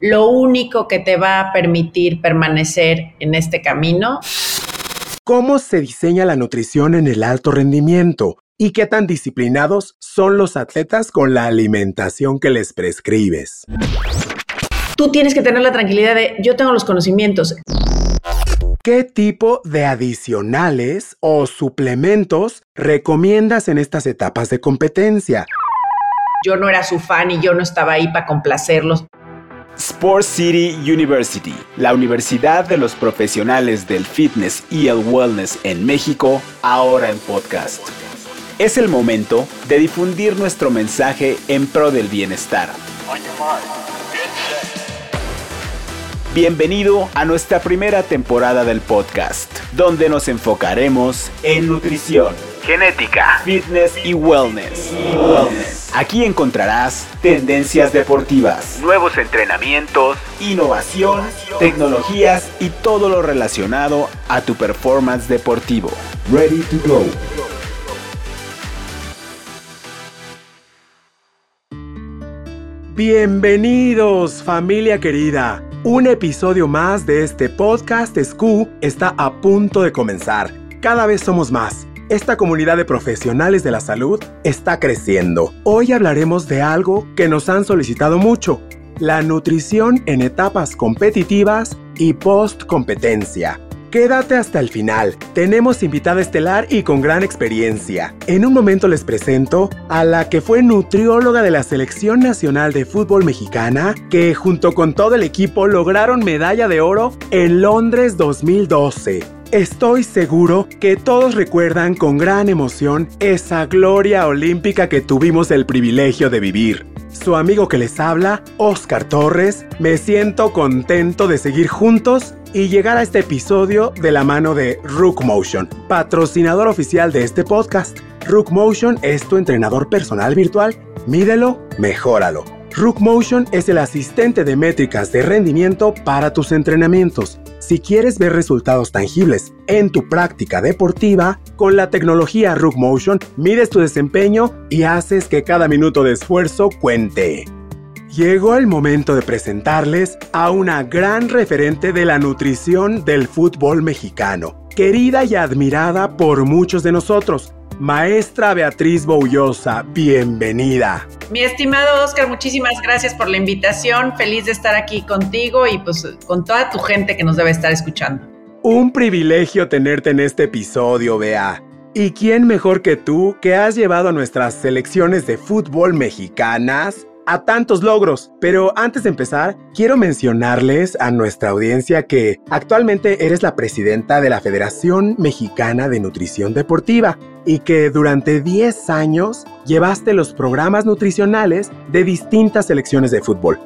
lo único que te va a permitir permanecer en este camino. ¿Cómo se diseña la nutrición en el alto rendimiento? ¿Y qué tan disciplinados son los atletas con la alimentación que les prescribes? Tú tienes que tener la tranquilidad de yo tengo los conocimientos. ¿Qué tipo de adicionales o suplementos recomiendas en estas etapas de competencia? Yo no era su fan y yo no estaba ahí para complacerlos. Sport City University, la universidad de los profesionales del fitness y el wellness en México, ahora en podcast. Es el momento de difundir nuestro mensaje en pro del bienestar. Bienvenido a nuestra primera temporada del podcast, donde nos enfocaremos en nutrición, genética, fitness y wellness. Aquí encontrarás tendencias deportivas, nuevos entrenamientos, innovación, tecnologías y todo lo relacionado a tu performance deportivo. Ready to go. Bienvenidos familia querida. Un episodio más de este podcast SCU está a punto de comenzar. Cada vez somos más. Esta comunidad de profesionales de la salud está creciendo. Hoy hablaremos de algo que nos han solicitado mucho, la nutrición en etapas competitivas y post competencia. Quédate hasta el final. Tenemos invitada estelar y con gran experiencia. En un momento les presento a la que fue nutrióloga de la Selección Nacional de Fútbol Mexicana, que junto con todo el equipo lograron medalla de oro en Londres 2012. Estoy seguro que todos recuerdan con gran emoción esa gloria olímpica que tuvimos el privilegio de vivir. Su amigo que les habla, Oscar Torres, me siento contento de seguir juntos y llegar a este episodio de la mano de Rook Motion, patrocinador oficial de este podcast. Rook Motion es tu entrenador personal virtual. Mídelo, mejóralo. Rook Motion es el asistente de métricas de rendimiento para tus entrenamientos. Si quieres ver resultados tangibles en tu práctica deportiva, con la tecnología Rook Motion mides tu desempeño y haces que cada minuto de esfuerzo cuente. Llegó el momento de presentarles a una gran referente de la nutrición del fútbol mexicano, querida y admirada por muchos de nosotros. Maestra Beatriz Boullosa, bienvenida. Mi estimado Oscar, muchísimas gracias por la invitación. Feliz de estar aquí contigo y pues con toda tu gente que nos debe estar escuchando. Un privilegio tenerte en este episodio, Bea. ¿Y quién mejor que tú que has llevado a nuestras selecciones de fútbol mexicanas a tantos logros. Pero antes de empezar, quiero mencionarles a nuestra audiencia que actualmente eres la presidenta de la Federación Mexicana de Nutrición Deportiva y que durante 10 años llevaste los programas nutricionales de distintas selecciones de fútbol.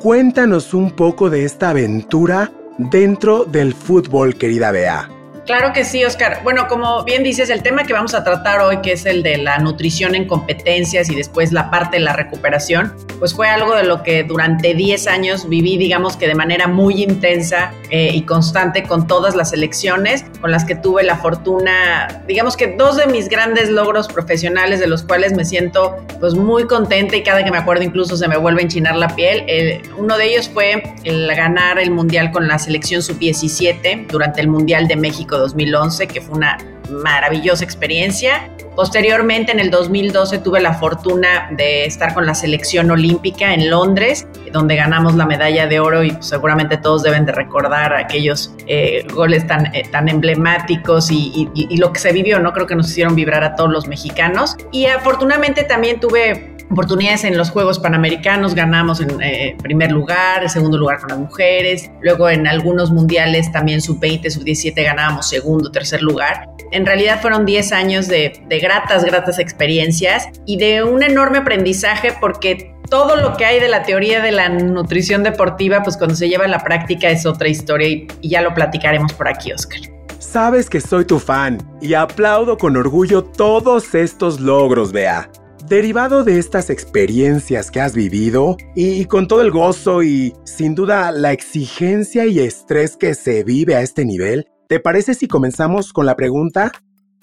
Cuéntanos un poco de esta aventura dentro del fútbol, querida Bea. Claro que sí, Oscar. Bueno, como bien dices, el tema que vamos a tratar hoy, que es el de la nutrición en competencias y después la parte de la recuperación, pues fue algo de lo que durante 10 años viví, digamos que de manera muy intensa eh, y constante con todas las elecciones, con las que tuve la fortuna, digamos que dos de mis grandes logros profesionales de los cuales me siento pues muy contenta y cada que me acuerdo incluso se me vuelve a enchinar la piel. uno de ellos fue el ganar el Mundial con la selección sub-17 durante el Mundial de México 2011, que fue una maravillosa experiencia. Posteriormente, en el 2012, tuve la fortuna de estar con la selección olímpica en Londres, donde ganamos la medalla de oro y seguramente todos deben de recordar aquellos eh, goles tan, eh, tan emblemáticos y, y, lo que se vivió, ¿no? Creo que nos hicieron vibrar a todos los mexicanos. Y afortunadamente también tuve oportunidades en los Juegos Panamericanos, ganamos en eh, primer lugar, en segundo lugar con las mujeres, luego en algunos mundiales también sub-20, sub-17 ganábamos segundo, tercer lugar. En realidad fueron 10 años de, gratas, gratas experiencias y de un enorme aprendizaje porque todo lo que hay de la teoría de la nutrición deportiva, pues cuando se lleva a la práctica es otra historia y, y ya lo platicaremos por aquí, Oscar. Sabes que soy tu fan y aplaudo con orgullo todos estos logros, Bea. Derivado de estas experiencias que has vivido y, con todo el gozo y sin duda la exigencia y estrés que se vive a este nivel, ¿te parece si comenzamos con la pregunta?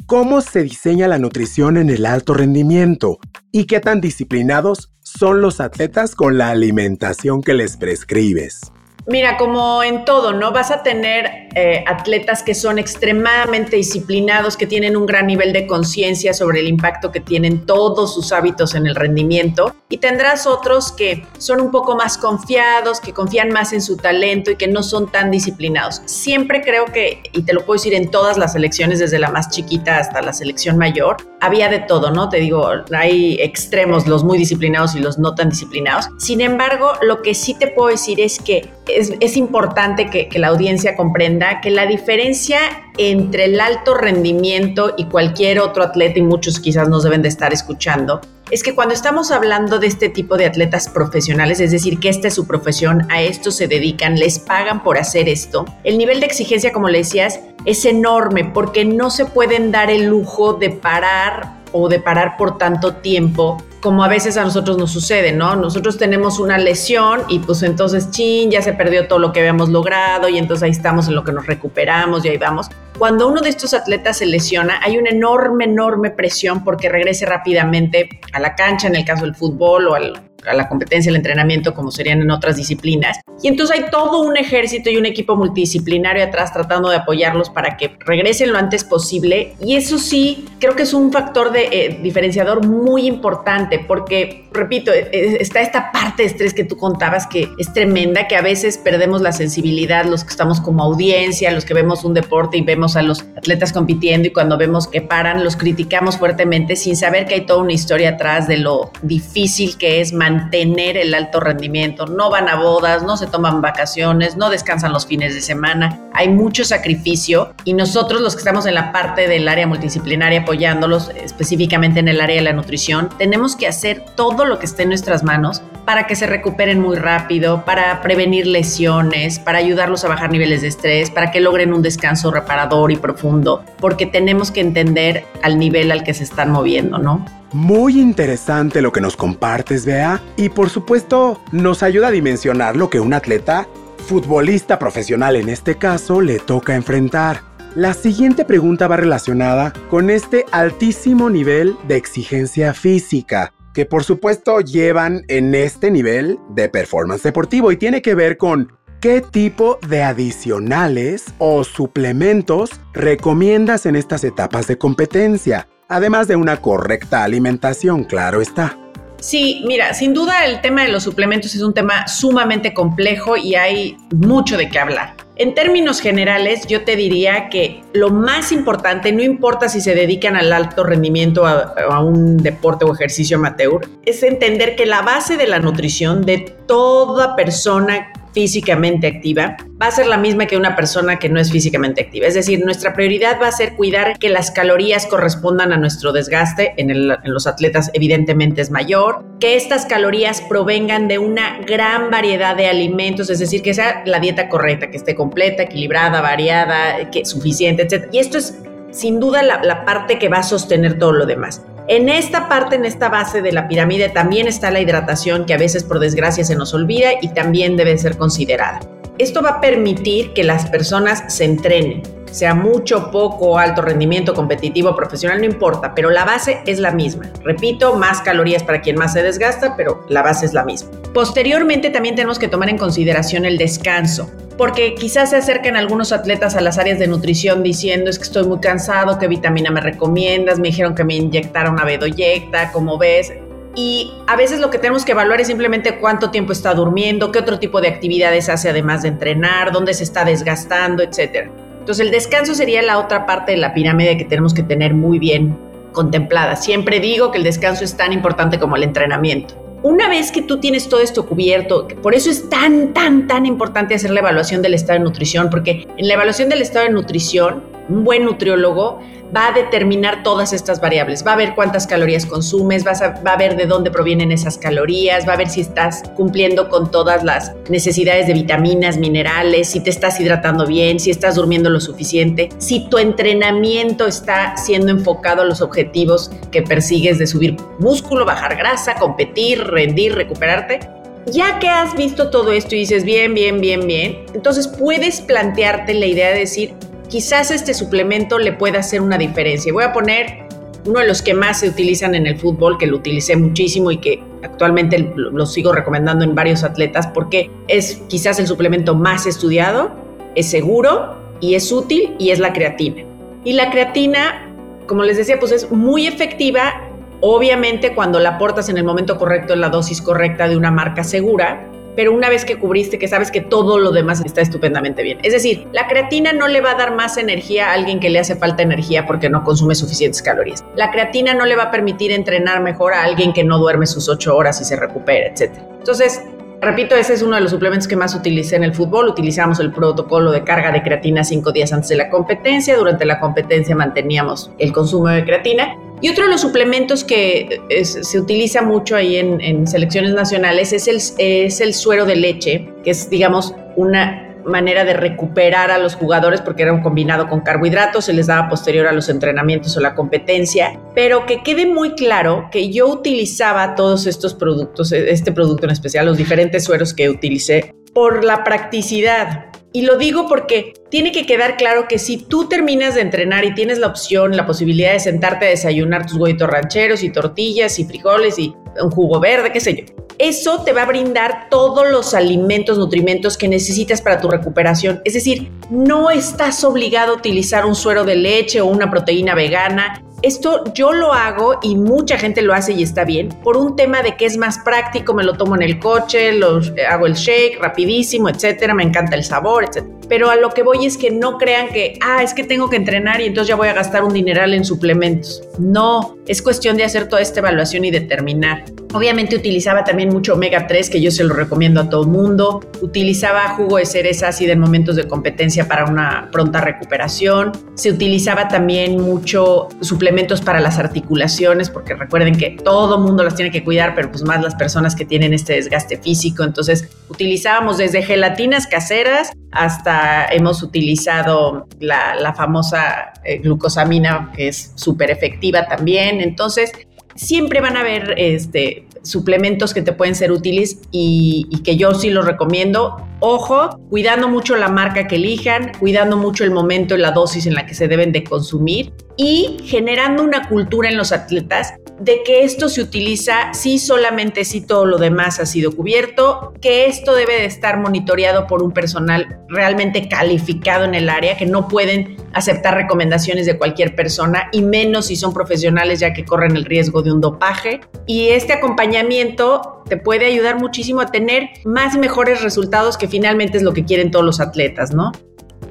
¿cómo se diseña la nutrición en el alto rendimiento? ¿Y qué tan disciplinados son los atletas con la alimentación que les prescribes? Mira, como en todo, ¿no? Vas a tener eh, atletas que son extremadamente disciplinados, que tienen un gran nivel de conciencia sobre el impacto que tienen todos sus hábitos en el rendimiento. Y tendrás otros que son un poco más confiados, que confían más en su talento y que no son tan disciplinados. Siempre creo que, y te lo puedo decir en todas las selecciones, desde la más chiquita hasta la selección mayor, había de todo, ¿no? Te digo, hay extremos, los muy disciplinados y los no tan disciplinados. Sin embargo, lo que sí te puedo decir es que es, importante que, que la audiencia comprenda que la diferencia entre el alto rendimiento y cualquier otro atleta, y muchos quizás nos deben de estar escuchando, es que cuando estamos hablando de este tipo de atletas profesionales, es decir, que esta es su profesión, a esto se dedican, les pagan por hacer esto, el nivel de exigencia, como le decías, es enorme porque no se pueden dar el lujo de parar o de parar por tanto tiempo como a veces a nosotros nos sucede, ¿no? Nosotros tenemos una lesión y pues entonces, chin, ya se perdió todo lo que habíamos logrado y entonces ahí estamos en lo que nos recuperamos y ahí vamos. Cuando uno de estos atletas se lesiona, hay una enorme, enorme presión porque regrese rápidamente a la cancha, en el caso del fútbol o al a la competencia, el entrenamiento, como serían en otras disciplinas. Y entonces hay todo un ejército y un equipo multidisciplinario atrás tratando de apoyarlos para que regresen lo antes posible. Y eso sí, creo que es un factor de eh, diferenciador muy importante porque, repito, e, e, está esta parte de estrés que tú contabas que es tremenda, que a veces perdemos la sensibilidad, los que estamos como audiencia, los que vemos un deporte y vemos a los atletas compitiendo y cuando vemos que paran, los criticamos fuertemente sin saber que hay toda una historia atrás de lo difícil que es mantener mantener el alto rendimiento. No van a bodas, no se toman vacaciones, no descansan los fines de semana. Hay mucho sacrificio y nosotros los que estamos en la parte del área multidisciplinaria apoyándolos, específicamente en el área de la nutrición, tenemos que hacer todo lo que esté en nuestras manos para que se recuperen muy rápido, para prevenir lesiones, para ayudarlos a bajar niveles de estrés, para que logren un descanso reparador y profundo, porque tenemos que entender al nivel al que se están moviendo, ¿no? Muy interesante lo que nos compartes, Bea, y por supuesto nos ayuda a dimensionar lo que un atleta, futbolista profesional en este caso, le toca enfrentar. La siguiente pregunta va relacionada con este altísimo nivel de exigencia física, que por supuesto llevan en este nivel de performance deportivo y tiene que ver con qué tipo de adicionales o suplementos recomiendas en estas etapas de competencia además de una correcta alimentación, claro está. Sí, mira, sin duda el tema de los suplementos es un tema sumamente complejo y hay mucho de qué hablar. En términos generales, yo te diría que lo más importante, no importa si se dedican al alto rendimiento a, a, un deporte o ejercicio amateur, es entender que la base de la nutrición de toda persona físicamente activa va a ser la misma que una persona que no es físicamente activa. Es decir, nuestra prioridad va a ser cuidar que las calorías correspondan a nuestro desgaste. En, los atletas evidentemente es mayor. Que estas calorías provengan de una gran variedad de alimentos, es decir, que sea la dieta correcta, que esté completa, equilibrada, variada, que suficiente, etc. Y esto es sin duda la parte que va a sostener todo lo demás. En esta parte, en esta base de la pirámide, también está la hidratación que a veces por desgracia se nos olvida y también debe ser considerada. Esto va a permitir que las personas se entrenen, sea mucho, poco, alto rendimiento, competitivo, profesional, no importa, pero la base es la misma. Repito, más calorías para quien más se desgasta, pero la base es la misma. Posteriormente también tenemos que tomar en consideración el descanso porque quizás se acerquen algunos atletas a las áreas de nutrición diciendo es que estoy muy cansado, qué vitamina me recomiendas, me dijeron que me inyectara una bedoyecta, como ves. Y a veces lo que tenemos que evaluar es simplemente cuánto tiempo está durmiendo, qué otro tipo de actividades hace además de entrenar, dónde se está desgastando, etc. Entonces el descanso sería la otra parte de la pirámide que tenemos que tener muy bien contemplada. Siempre digo que el descanso es tan importante como el entrenamiento una vez que tú tienes todo esto cubierto, por eso es tan, tan, tan importante hacer la evaluación del estado de nutrición, porque en la evaluación del estado de nutrición, un buen nutriólogo va a determinar todas estas variables. Va a ver cuántas calorías consumes, va a ver de dónde provienen esas calorías, va a ver si estás cumpliendo con todas las necesidades de vitaminas, minerales, si te estás hidratando bien, si estás durmiendo lo suficiente, si tu entrenamiento está siendo enfocado a los objetivos que persigues de subir músculo, bajar grasa, competir, rendir, recuperarte. Ya que has visto todo esto y dices bien, bien, bien, bien, entonces puedes plantearte la idea de decir, quizás este suplemento le pueda hacer una diferencia. Voy a poner uno de los que más se utilizan en el fútbol, que lo utilicé muchísimo y que actualmente lo sigo recomendando en varios atletas porque es quizás el suplemento más estudiado, es seguro y es útil y es la creatina. Y la creatina, como les decía, pues es muy efectiva, obviamente cuando la aportas en el momento correcto, en la dosis correcta de una marca segura, pero una vez que cubriste, que sabes que todo lo demás está estupendamente bien. Es decir, la creatina no le va a dar más energía a alguien que le hace falta energía porque no consume suficientes calorías. La creatina no le va a permitir entrenar mejor a alguien que no duerme sus ocho horas y se recupera, etc. Entonces, Repito, ese es uno de los suplementos que más utilicé en el fútbol. Utilizamos el protocolo de carga de creatina cinco días antes de la competencia. Durante la competencia manteníamos el consumo de creatina. Y otro de los suplementos que se utiliza mucho ahí en, selecciones nacionales es el, es el suero de leche, que es, digamos, una manera de recuperar a los jugadores porque era un combinado con carbohidratos, se les daba posterior a los entrenamientos o la competencia, pero que quede muy claro que yo utilizaba todos estos productos, e, este producto en especial, los diferentes sueros que utilicé, por la practicidad. Y lo digo porque tiene que quedar claro que si tú terminas de entrenar y tienes la opción, la posibilidad de sentarte a desayunar tus huevitos rancheros y tortillas y frijoles y un jugo verde, qué sé yo, eso te va a brindar todos los alimentos, nutrimentos que necesitas para tu recuperación. Es decir, no estás obligado a utilizar un suero de leche o una proteína vegana esto yo lo hago y mucha gente lo hace y está bien por un tema de que es más práctico, me lo tomo en el coche, eh, hago el shake rapidísimo, etcétera, me encanta el sabor, etcétera. Pero a lo que voy es que no crean que, ah, es que tengo que entrenar y entonces ya voy a gastar un dineral en suplementos. No, es cuestión de hacer toda esta evaluación y determinar. Obviamente utilizaba también mucho omega 3, que yo se lo recomiendo a todo mundo. Utilizaba jugo de cereza ácida en momentos de competencia para una pronta recuperación. Se utilizaba también mucho suplementos para las articulaciones, porque recuerden que todo mundo las tiene que cuidar, pero pues más las personas que tienen este desgaste físico. Entonces utilizábamos desde gelatinas caseras hasta hemos utilizado la, famosa eh, glucosamina, que es súper efectiva también. Entonces, siempre van a haber este, suplementos que te pueden ser útiles y, y, que yo sí los recomiendo. Ojo, cuidando mucho la marca que elijan, cuidando mucho el momento y la dosis en la que se deben de consumir y generando una cultura en los atletas de que esto se utiliza si solamente si todo lo demás ha sido cubierto, que esto debe de estar monitoreado por un personal realmente calificado en el área, que no pueden aceptar recomendaciones de cualquier persona y menos si son profesionales ya que corren el riesgo de un dopaje. Y este acompañamiento te puede ayudar muchísimo a tener más y mejores resultados que finalmente es lo que quieren todos los atletas, ¿no?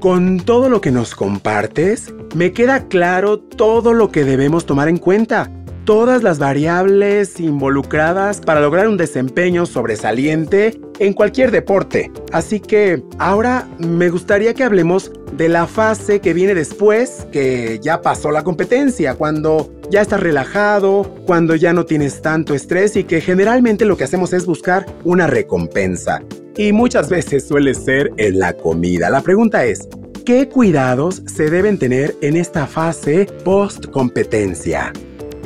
Con todo lo que nos compartes, me queda claro todo lo que debemos tomar en cuenta todas las variables involucradas para lograr un desempeño sobresaliente en cualquier deporte. Así que ahora me gustaría que hablemos de la fase que viene después, que ya pasó la competencia, cuando ya estás relajado, cuando ya no tienes tanto estrés y que generalmente lo que hacemos es buscar una recompensa. Y muchas veces suele ser en la comida. La pregunta es, ¿qué cuidados se deben tener en esta fase post competencia?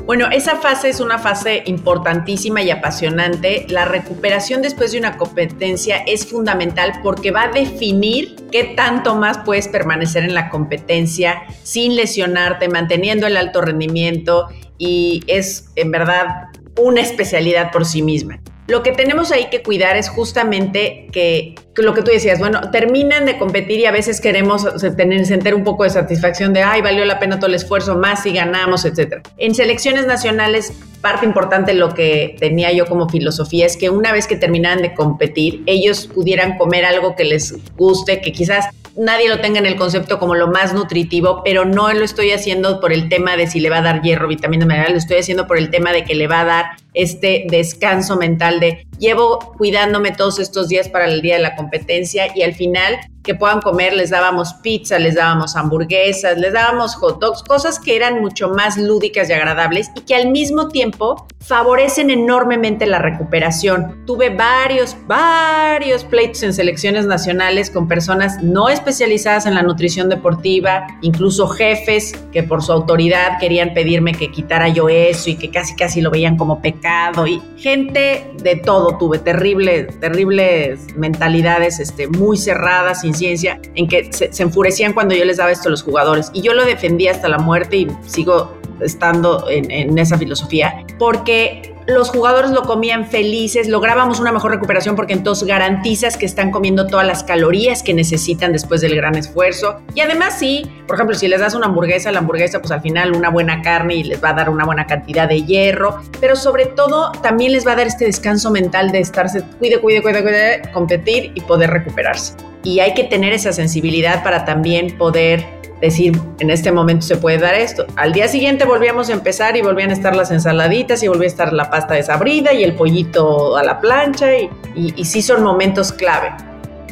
Bueno, esa fase es una fase importantísima y apasionante. La recuperación después de una competencia es fundamental porque va a definir qué tanto más puedes permanecer en la competencia sin lesionarte, manteniendo el alto rendimiento y es en verdad una especialidad por sí misma. Lo que tenemos ahí que cuidar es justamente que, lo que tú decías, bueno, terminan de competir y a veces queremos tener, sentir un poco de satisfacción de, ay, valió la pena todo el esfuerzo, más si ganamos, etc. En selecciones nacionales, parte importante lo que tenía yo como filosofía es que una vez que terminaran de competir, ellos pudieran comer algo que les guste, que quizás nadie lo tenga en el concepto como lo más nutritivo, pero no lo estoy haciendo por el tema de si le va a dar hierro, vitamina mineral, lo estoy haciendo por el tema de que le va a dar este descanso mental de llevo cuidándome todos estos días para el día de la competencia y al final que puedan comer, les dábamos pizza, les dábamos hamburguesas, les dábamos hot dogs, cosas que eran mucho más lúdicas y agradables y que al mismo tiempo favorecen enormemente la recuperación. Tuve varios, varios pleitos en selecciones nacionales con personas no especializadas en la nutrición deportiva, incluso jefes que por su autoridad querían pedirme que quitara yo eso y que casi casi lo veían como pecado y gente de todo tuve, terribles, terribles mentalidades este, muy cerradas, sin conciencia en que se, enfurecían cuando yo les daba esto a los jugadores. Y yo lo defendía hasta la muerte y sigo estando en esa filosofía, porque los jugadores lo comían felices, lográbamos una mejor recuperación porque entonces garantizas que están comiendo todas las calorías que necesitan después del gran esfuerzo. Y además sí, por ejemplo, si les das una hamburguesa, la hamburguesa pues al final una buena carne y les va a dar una buena cantidad de hierro, pero sobre todo también les va a dar este descanso mental de estarse, cuide, cuide, cuide, cuide, competir y poder recuperarse. Y hay que tener esa sensibilidad para también poder decir, en este momento se puede dar esto. Al día siguiente volvíamos a empezar y volvían a estar las ensaladitas y volvía a estar la pasta desabrida y el pollito a la plancha y, y, sí son momentos clave.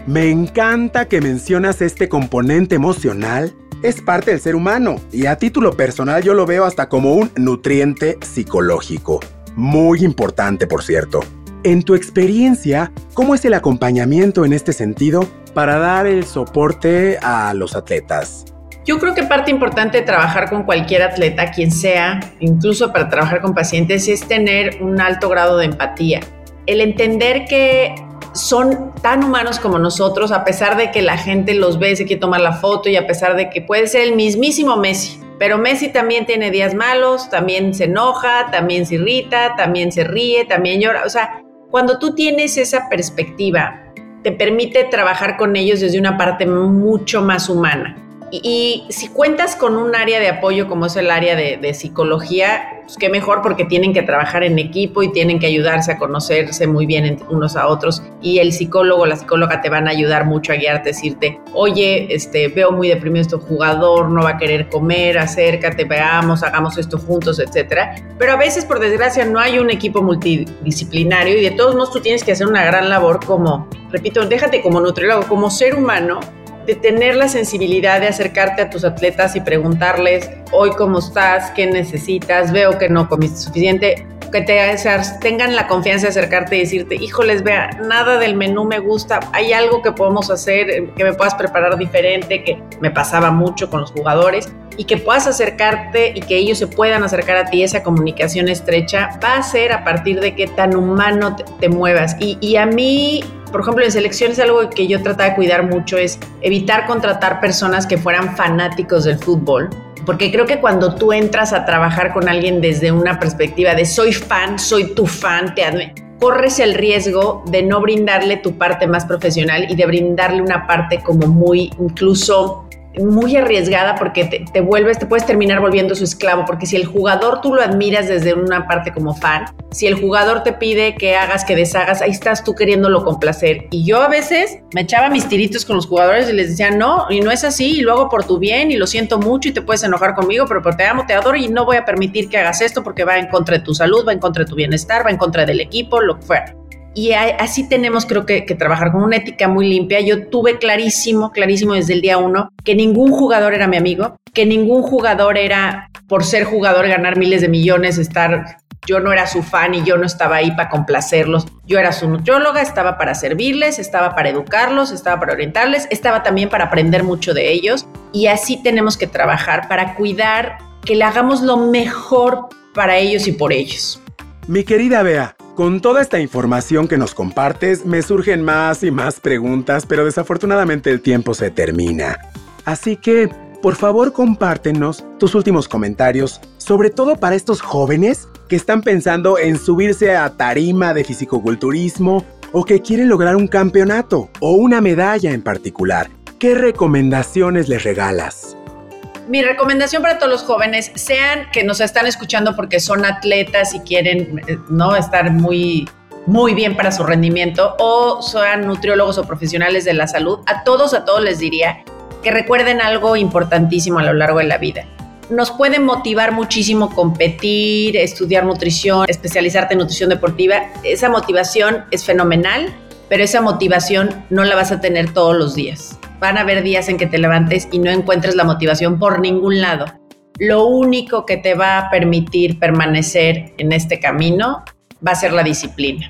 Me encanta que mencionas este componente emocional. Es parte del ser humano y a título personal yo lo veo hasta como un nutriente psicológico. Muy importante, por cierto. En tu experiencia, ¿cómo es el acompañamiento en este sentido para dar el soporte a los atletas? Yo creo que parte importante de trabajar con cualquier atleta, quien sea, incluso para trabajar con pacientes, es tener un alto grado de empatía. El entender que son tan humanos como nosotros, a pesar de que la gente los ve, se quiere tomar la foto y a pesar de que puede ser el mismísimo Messi. Pero Messi también tiene días malos, también se enoja, también se irrita, también se ríe, también llora. O sea, cuando tú tienes esa perspectiva, te permite trabajar con ellos desde una parte mucho más humana. Y, si cuentas con un área de apoyo como es el área de, psicología, pues qué mejor porque tienen que trabajar en equipo y tienen que ayudarse a conocerse muy bien unos a otros. Y el psicólogo, la psicóloga te van a ayudar mucho a guiarte, decirte, oye, este, veo muy deprimido este jugador, no va a querer comer, acércate, veamos, hagamos esto juntos, etcétera. Pero a veces, por desgracia, no hay un equipo multidisciplinario y de todos modos tú tienes que hacer una gran labor como, repito, déjate como nutriólogo, como ser humano de tener la sensibilidad de acercarte a tus atletas y preguntarles, hoy cómo estás, qué necesitas, veo que no comiste suficiente, que te, tengan la confianza de acercarte y decirte, híjoles, vea, nada del menú me gusta, hay algo que podemos hacer, que me puedas preparar diferente, que me pasaba mucho con los jugadores, y que puedas acercarte y que ellos se puedan acercar a ti, esa comunicación estrecha, va a ser a partir de qué tan humano te, muevas. Y, y a mí por ejemplo, en selecciones algo que yo trataba de cuidar mucho es evitar contratar personas que fueran fanáticos del fútbol, porque creo que cuando tú entras a trabajar con alguien desde una perspectiva de soy fan, soy tu fan, te corres el riesgo de no brindarle tu parte más profesional y de brindarle una parte como muy incluso muy arriesgada porque te, vuelves, te puedes terminar volviendo su esclavo, porque si el jugador tú lo admiras desde una parte como fan, si el jugador te pide que hagas, que deshagas, ahí estás tú queriéndolo complacer. Y yo a veces me echaba mis tiritos con los jugadores y les decía, no, y no es así, y lo hago por tu bien, y lo siento mucho, y te puedes enojar conmigo, pero te amo, te adoro, y no voy a permitir que hagas esto porque va en contra de tu salud, va en contra de tu bienestar, va en contra del equipo, lo que fuera y así tenemos creo que, trabajar con una ética muy limpia. Yo tuve clarísimo, clarísimo desde el día uno que ningún jugador era mi amigo, que ningún jugador era por ser jugador ganar miles de millones, estar yo no era su fan y yo no estaba ahí para complacerlos. Yo era su nutrióloga, estaba para servirles, estaba para educarlos, estaba para orientarles, estaba también para aprender mucho de ellos. Y así tenemos que trabajar para cuidar que le hagamos lo mejor para ellos y por ellos. Mi querida Bea, con toda esta información que nos compartes, me surgen más y más preguntas, pero desafortunadamente el tiempo se termina. Así que, por favor, compártenos tus últimos comentarios, sobre todo para estos jóvenes que están pensando en subirse a tarima de fisicoculturismo o que quieren lograr un campeonato o una medalla en particular. ¿Qué recomendaciones les regalas? Mi recomendación para todos los jóvenes, sean que nos están escuchando porque son atletas y quieren eh, no estar muy muy bien para su rendimiento o sean nutriólogos o profesionales de la salud, a todos a todos les diría que recuerden algo importantísimo a lo largo de la vida. Nos puede motivar muchísimo competir, estudiar nutrición, especializarte en nutrición deportiva. Esa motivación es fenomenal, pero esa motivación no la vas a tener todos los días van a haber días en que te levantes y no encuentres la motivación por ningún lado. Lo único que te va a permitir permanecer en este camino va a ser la disciplina.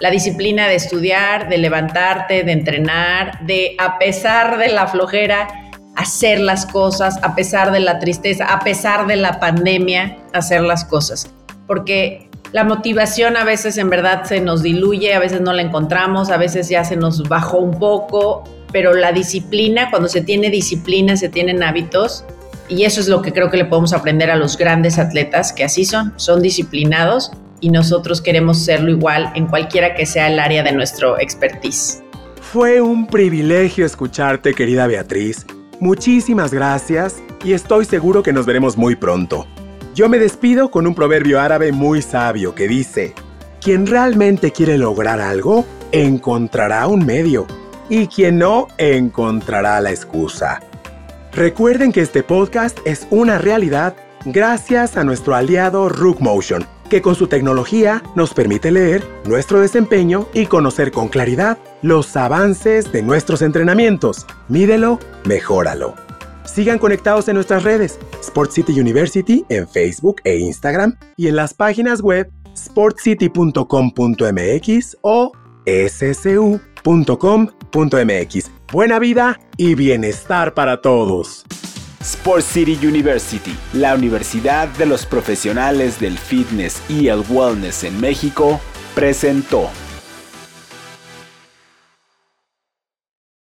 La disciplina de estudiar, de levantarte, de entrenar, de a pesar de la flojera, hacer las cosas, a pesar de la tristeza, a pesar de la pandemia, hacer las cosas. Porque la motivación a veces en verdad se nos diluye, a veces no la encontramos, a veces ya se nos bajó un poco pero la disciplina, cuando se tiene disciplina, se tienen hábitos, y eso es lo que creo que le podemos aprender a los grandes atletas, que así son, son disciplinados y nosotros queremos serlo igual en cualquiera que sea el área de nuestro expertise. Fue un privilegio escucharte, querida Beatriz. Muchísimas gracias y estoy seguro que nos veremos muy pronto. Yo me despido con un proverbio árabe muy sabio que dice, quien realmente quiere lograr algo, encontrará un medio, y quien no, encontrará la excusa. Recuerden que este podcast es una realidad gracias a nuestro aliado Rookmotion, que con su tecnología nos permite leer nuestro desempeño y conocer con claridad los avances de nuestros entrenamientos. Mídelo, mejóralo. Sigan conectados en nuestras redes, Sport City University en Facebook e Instagram y en las páginas web sportcity.com.mx o ssu.com.mx. Buena vida y bienestar para todos. Sport City University, la universidad de los profesionales del fitness y el wellness en México, presentó.